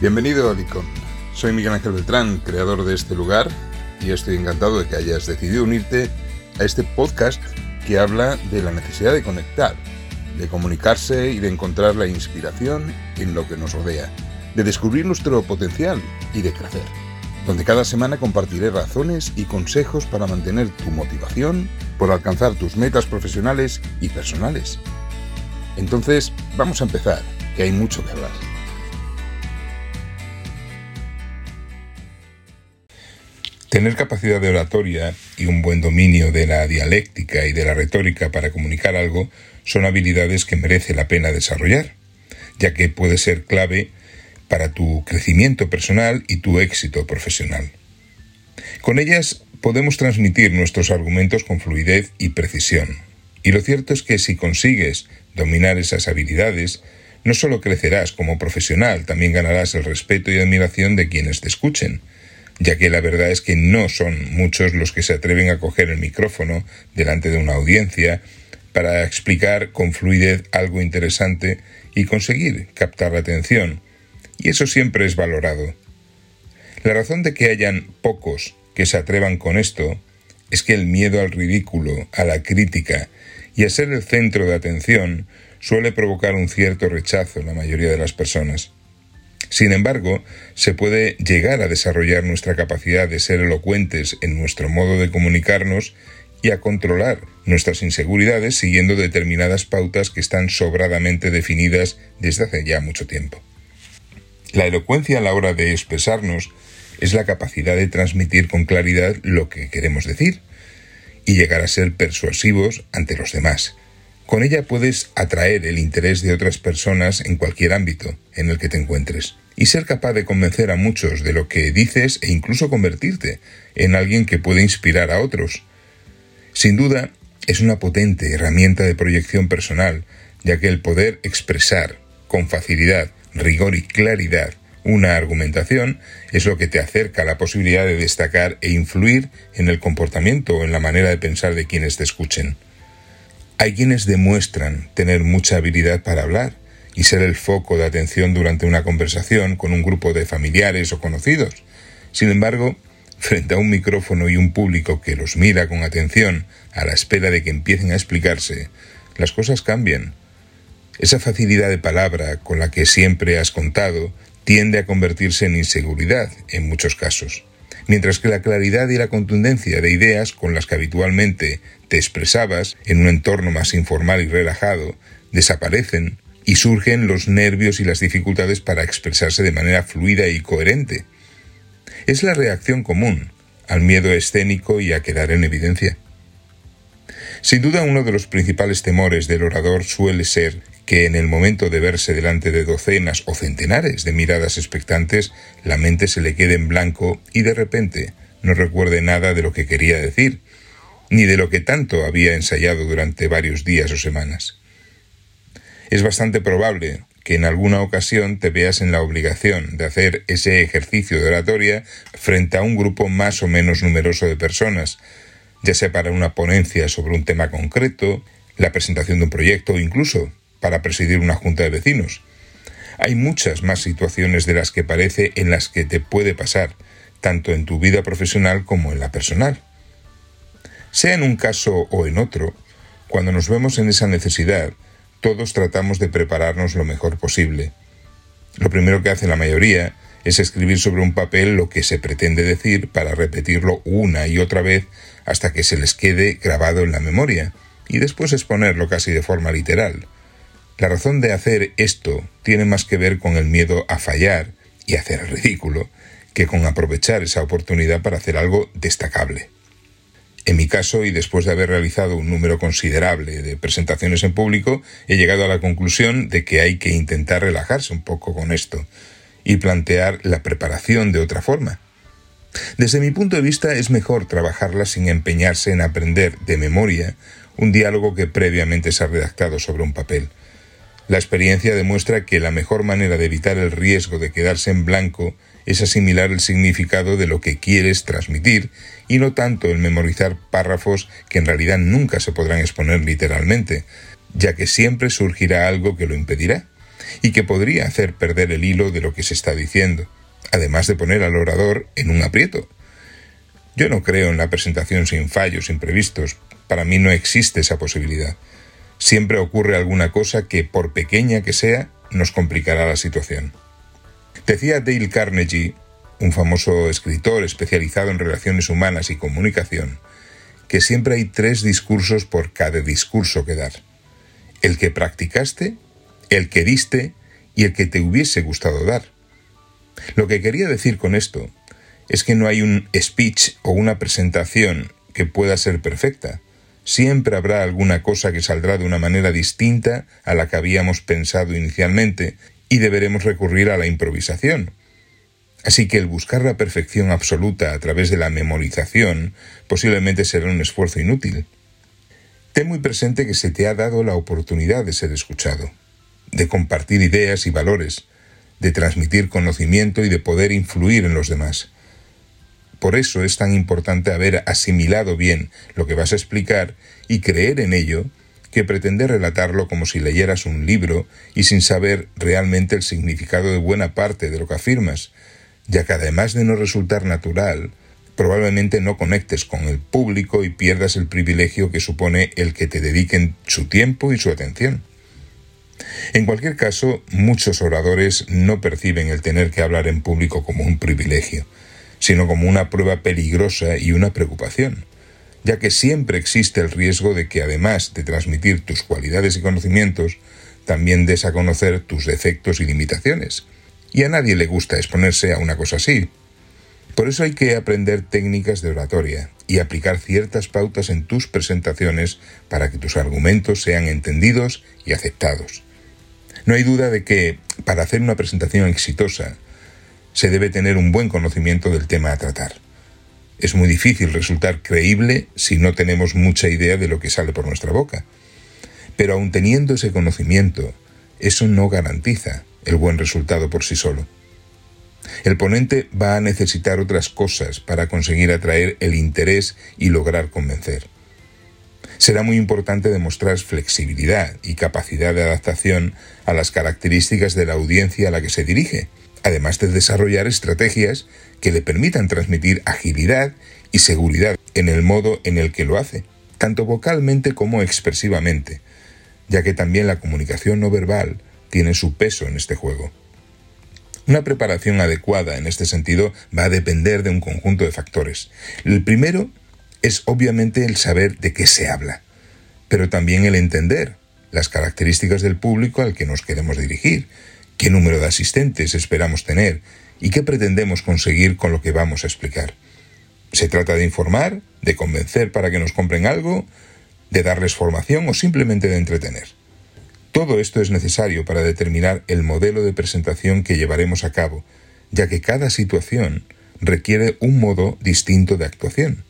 Bienvenido a Licon. Soy Miguel Ángel Beltrán, creador de este lugar, y estoy encantado de que hayas decidido unirte a este podcast que habla de la necesidad de conectar, de comunicarse y de encontrar la inspiración en lo que nos rodea, de descubrir nuestro potencial y de crecer, donde cada semana compartiré razones y consejos para mantener tu motivación por alcanzar tus metas profesionales y personales. Entonces, vamos a empezar, que hay mucho que hablar. Tener capacidad de oratoria y un buen dominio de la dialéctica y de la retórica para comunicar algo son habilidades que merece la pena desarrollar, ya que puede ser clave para tu crecimiento personal y tu éxito profesional. Con ellas podemos transmitir nuestros argumentos con fluidez y precisión. Y lo cierto es que si consigues dominar esas habilidades, no solo crecerás como profesional, también ganarás el respeto y admiración de quienes te escuchen, ya que la verdad es que no son muchos los que se atreven a coger el micrófono delante de una audiencia para explicar con fluidez algo interesante y conseguir captar la atención, y eso siempre es valorado. La razón de que hayan pocos que se atrevan con esto es que el miedo al ridículo, a la crítica y a ser el centro de atención suele provocar un cierto rechazo en la mayoría de las personas. Sin embargo, se puede llegar a desarrollar nuestra capacidad de ser elocuentes en nuestro modo de comunicarnos y a controlar nuestras inseguridades siguiendo determinadas pautas que están sobradamente definidas desde hace ya mucho tiempo. La elocuencia a la hora de expresarnos es la capacidad de transmitir con claridad lo que queremos decir y llegar a ser persuasivos ante los demás, con ella puedes atraer el interés de otras personas en cualquier ámbito en el que te encuentres y ser capaz de convencer a muchos de lo que dices e incluso convertirte en alguien que puede inspirar a otros. Sin duda, es una potente herramienta de proyección personal, ya que el poder expresar con facilidad, rigor y claridad una argumentación es lo que te acerca a la posibilidad de destacar e influir en el comportamiento o en la manera de pensar de quienes te escuchen. Hay quienes demuestran tener mucha habilidad para hablar y ser el foco de atención durante una conversación con un grupo de familiares o conocidos. Sin embargo, frente a un micrófono y un público que los mira con atención a la espera de que empiecen a explicarse, las cosas cambian. Esa facilidad de palabra con la que siempre has contado tiende a convertirse en inseguridad en muchos casos mientras que la claridad y la contundencia de ideas con las que habitualmente te expresabas en un entorno más informal y relajado desaparecen y surgen los nervios y las dificultades para expresarse de manera fluida y coherente. Es la reacción común al miedo escénico y a quedar en evidencia. Sin duda uno de los principales temores del orador suele ser que en el momento de verse delante de docenas o centenares de miradas expectantes, la mente se le quede en blanco y de repente no recuerde nada de lo que quería decir, ni de lo que tanto había ensayado durante varios días o semanas. Es bastante probable que en alguna ocasión te veas en la obligación de hacer ese ejercicio de oratoria frente a un grupo más o menos numeroso de personas, ya sea para una ponencia sobre un tema concreto, la presentación de un proyecto o incluso para presidir una junta de vecinos. Hay muchas más situaciones de las que parece en las que te puede pasar, tanto en tu vida profesional como en la personal. Sea en un caso o en otro, cuando nos vemos en esa necesidad, todos tratamos de prepararnos lo mejor posible. Lo primero que hace la mayoría es escribir sobre un papel lo que se pretende decir para repetirlo una y otra vez hasta que se les quede grabado en la memoria, y después exponerlo casi de forma literal. La razón de hacer esto tiene más que ver con el miedo a fallar y hacer ridículo que con aprovechar esa oportunidad para hacer algo destacable. En mi caso, y después de haber realizado un número considerable de presentaciones en público, he llegado a la conclusión de que hay que intentar relajarse un poco con esto y plantear la preparación de otra forma. Desde mi punto de vista es mejor trabajarla sin empeñarse en aprender de memoria un diálogo que previamente se ha redactado sobre un papel, la experiencia demuestra que la mejor manera de evitar el riesgo de quedarse en blanco es asimilar el significado de lo que quieres transmitir y no tanto el memorizar párrafos que en realidad nunca se podrán exponer literalmente, ya que siempre surgirá algo que lo impedirá. y que podría hacer perder el hilo de lo que se está diciendo, además de poner al orador en un aprieto. Yo no creo en la presentación sin fallos imprevistos, para mí no existe esa posibilidad. Siempre ocurre alguna cosa que, por pequeña que sea, nos complicará la situación. Decía Dale Carnegie, un famoso escritor especializado en relaciones humanas y comunicación, que siempre hay tres discursos por cada discurso que dar. El que practicaste, el que diste y el que te hubiese gustado dar. Lo que quería decir con esto es que no hay un speech o una presentación que pueda ser perfecta. Siempre habrá alguna cosa que saldrá de una manera distinta a la que habíamos pensado inicialmente y deberemos recurrir a la improvisación. Así que el buscar la perfección absoluta a través de la memorización posiblemente será un esfuerzo inútil. Ten muy presente que se te ha dado la oportunidad de ser escuchado, de compartir ideas y valores, de transmitir conocimiento y de poder influir en los demás. Por eso es tan importante haber asimilado bien lo que vas a explicar y creer en ello que pretender relatarlo como si leyeras un libro y sin saber realmente el significado de buena parte de lo que afirmas, ya que además de no resultar natural, probablemente no conectes con el público y pierdas el privilegio que supone el que te dediquen su tiempo y su atención. En cualquier caso, muchos oradores no perciben el tener que hablar en público como un privilegio, sino como una prueba peligrosa y una preocupación, ya que siempre existe el riesgo de que además de transmitir tus cualidades y conocimientos, también des a conocer tus defectos y limitaciones. Y a nadie le gusta exponerse a una cosa así. Por eso hay que aprender técnicas de oratoria y aplicar ciertas pautas en tus presentaciones para que tus argumentos sean entendidos y aceptados. No hay duda de que, para hacer una presentación exitosa, se debe tener un buen conocimiento del tema a tratar. Es muy difícil resultar creíble si no tenemos mucha idea de lo que sale por nuestra boca. Pero aun teniendo ese conocimiento, eso no garantiza el buen resultado por sí solo. El ponente va a necesitar otras cosas para conseguir atraer el interés y lograr convencer será muy importante demostrar flexibilidad y capacidad de adaptación a las características de la audiencia a la que se dirige, además de desarrollar estrategias que le permitan transmitir agilidad y seguridad en el modo en el que lo hace, tanto vocalmente como expresivamente, ya que también la comunicación no verbal tiene su peso en este juego. Una preparación adecuada en este sentido va a depender de un conjunto de factores. El primero es obviamente el saber de qué se habla, pero también el entender las características del público al que nos queremos dirigir, qué número de asistentes esperamos tener y qué pretendemos conseguir con lo que vamos a explicar. Se trata de informar, de convencer para que nos compren algo, de darles formación o simplemente de entretener. Todo esto es necesario para determinar el modelo de presentación que llevaremos a cabo, ya que cada situación requiere un modo distinto de actuación.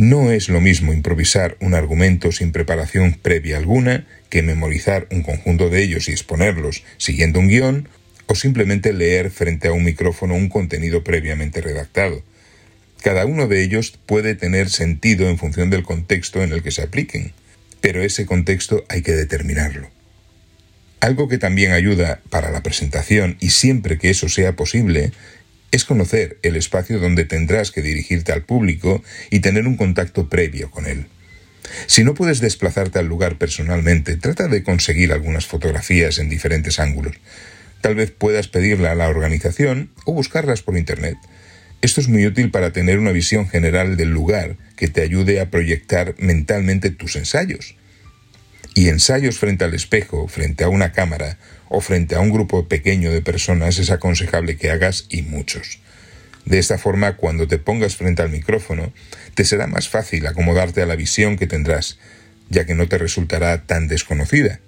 No es lo mismo improvisar un argumento sin preparación previa alguna que memorizar un conjunto de ellos y exponerlos siguiendo un guion o simplemente leer frente a un micrófono un contenido previamente redactado. Cada uno de ellos puede tener sentido en función del contexto en el que se apliquen, pero ese contexto hay que determinarlo. Algo que también ayuda para la presentación y siempre que eso sea posible es conocer el espacio donde tendrás que dirigirte al público y tener un contacto previo con él. Si no puedes desplazarte al lugar personalmente, trata de conseguir algunas fotografías en diferentes ángulos. Tal vez puedas pedirla a la organización o buscarlas por Internet. Esto es muy útil para tener una visión general del lugar que te ayude a proyectar mentalmente tus ensayos. Y ensayos frente al espejo, frente a una cámara o frente a un grupo pequeño de personas es aconsejable que hagas y muchos. De esta forma, cuando te pongas frente al micrófono, te será más fácil acomodarte a la visión que tendrás, ya que no te resultará tan desconocida.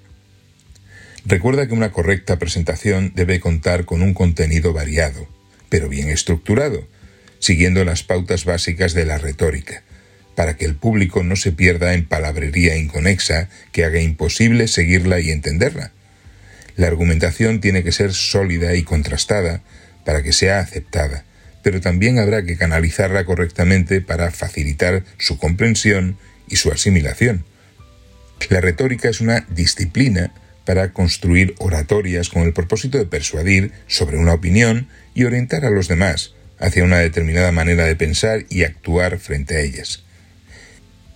Recuerda que una correcta presentación debe contar con un contenido variado, pero bien estructurado, siguiendo las pautas básicas de la retórica, para que el público no se pierda en palabrería inconexa que haga imposible seguirla y entenderla. La argumentación tiene que ser sólida y contrastada para que sea aceptada, pero también habrá que canalizarla correctamente para facilitar su comprensión y su asimilación. La retórica es una disciplina para construir oratorias con el propósito de persuadir sobre una opinión y orientar a los demás hacia una determinada manera de pensar y actuar frente a ellas.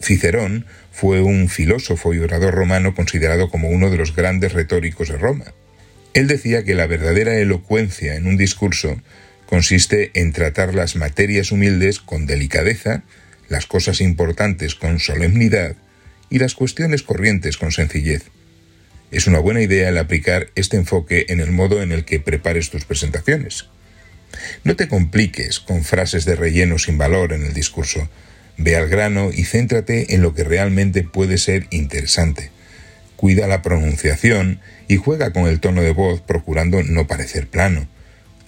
Cicerón fue un filósofo y orador romano considerado como uno de los grandes retóricos de Roma. Él decía que la verdadera elocuencia en un discurso consiste en tratar las materias humildes con delicadeza, las cosas importantes con solemnidad y las cuestiones corrientes con sencillez. Es una buena idea el aplicar este enfoque en el modo en el que prepares tus presentaciones. No te compliques con frases de relleno sin valor en el discurso. Ve al grano y céntrate en lo que realmente puede ser interesante. Cuida la pronunciación y juega con el tono de voz procurando no parecer plano.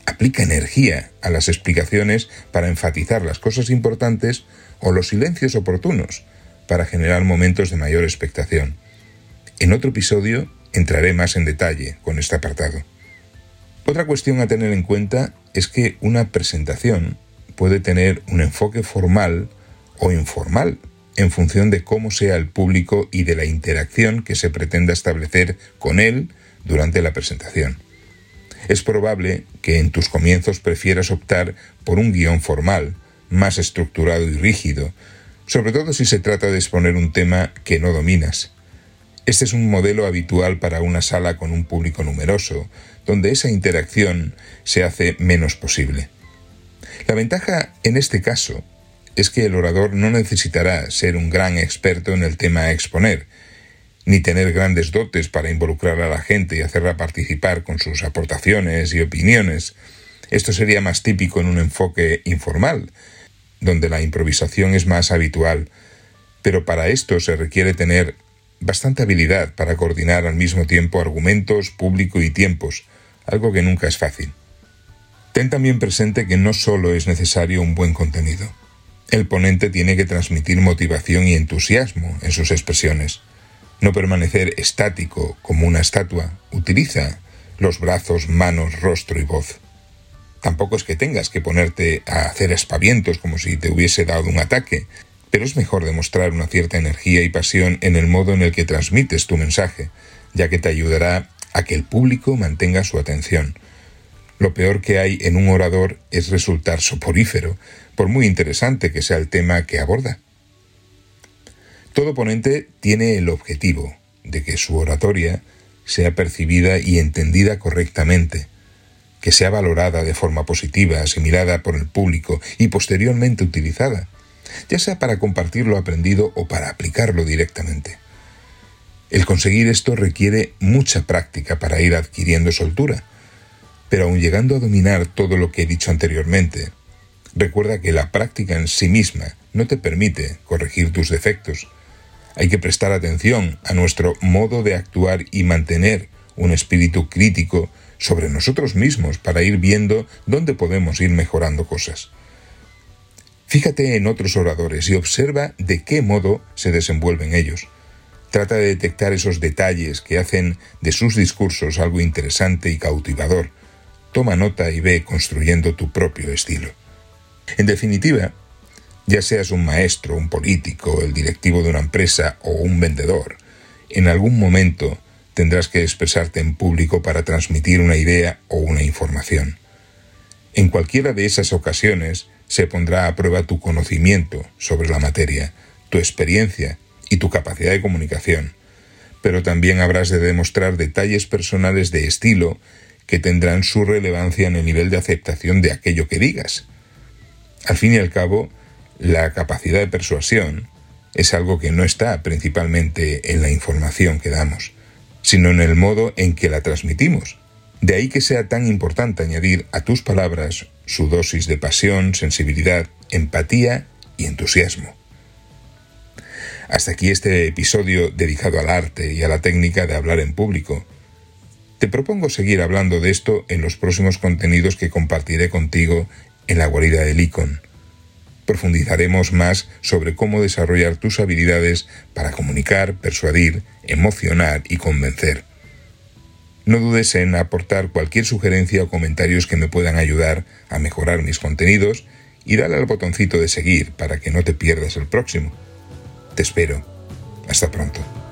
Aplica energía a las explicaciones para enfatizar las cosas importantes o los silencios oportunos para generar momentos de mayor expectación. En otro episodio entraré más en detalle con este apartado. Otra cuestión a tener en cuenta es que una presentación puede tener un enfoque formal o informal en función de cómo sea el público y de la interacción que se pretenda establecer con él durante la presentación. Es probable que en tus comienzos prefieras optar por un guion formal, más estructurado y rígido, sobre todo si se trata de exponer un tema que no dominas. Este es un modelo habitual para una sala con un público numeroso, donde esa interacción se hace menos posible. La ventaja en este caso es que el orador no necesitará ser un gran experto en el tema a exponer, ni tener grandes dotes para involucrar a la gente y hacerla participar con sus aportaciones y opiniones. Esto sería más típico en un enfoque informal, donde la improvisación es más habitual, pero para esto se requiere tener bastante habilidad para coordinar al mismo tiempo argumentos, público y tiempos, algo que nunca es fácil. Ten también presente que no solo es necesario un buen contenido. El ponente tiene que transmitir motivación y entusiasmo en sus expresiones. No permanecer estático como una estatua. Utiliza los brazos, manos, rostro y voz. Tampoco es que tengas que ponerte a hacer espavientos como si te hubiese dado un ataque, pero es mejor demostrar una cierta energía y pasión en el modo en el que transmites tu mensaje, ya que te ayudará a que el público mantenga su atención. Lo peor que hay en un orador es resultar soporífero, por muy interesante que sea el tema que aborda. Todo ponente tiene el objetivo de que su oratoria sea percibida y entendida correctamente, que sea valorada de forma positiva, asimilada por el público y posteriormente utilizada, ya sea para compartir lo aprendido o para aplicarlo directamente. El conseguir esto requiere mucha práctica para ir adquiriendo soltura, pero aun llegando a dominar todo lo que he dicho anteriormente, recuerda que la práctica en sí misma no te permite corregir tus defectos. Hay que prestar atención a nuestro modo de actuar y mantener un espíritu crítico sobre nosotros mismos para ir viendo dónde podemos ir mejorando cosas. Fíjate en otros oradores y observa de qué modo se desenvuelven ellos. Trata de detectar esos detalles que hacen de sus discursos algo interesante y cautivador. Toma nota y ve construyendo tu propio estilo. En definitiva, ya seas un maestro, un político, el directivo de una empresa o un vendedor, en algún momento tendrás que expresarte en público para transmitir una idea o una información. En cualquiera de esas ocasiones se pondrá a prueba tu conocimiento sobre la materia, tu experiencia y tu capacidad de comunicación, pero también habrás de demostrar detalles personales de estilo que tendrán su relevancia en el nivel de aceptación de aquello que digas. Al fin y al cabo, la capacidad de persuasión es algo que no está principalmente en la información que damos, sino en el modo en que la transmitimos. De ahí que sea tan importante añadir a tus palabras su dosis de pasión, sensibilidad, empatía y entusiasmo. Hasta aquí este episodio dedicado al arte y a la técnica de hablar en público. Te propongo seguir hablando de esto en los próximos contenidos que compartiré contigo en la guarida del icon. Profundizaremos más sobre cómo desarrollar tus habilidades para comunicar, persuadir, emocionar y convencer. No dudes en aportar cualquier sugerencia o comentarios que me puedan ayudar a mejorar mis contenidos y dale al botoncito de seguir para que no te pierdas el próximo. Te espero. Hasta pronto.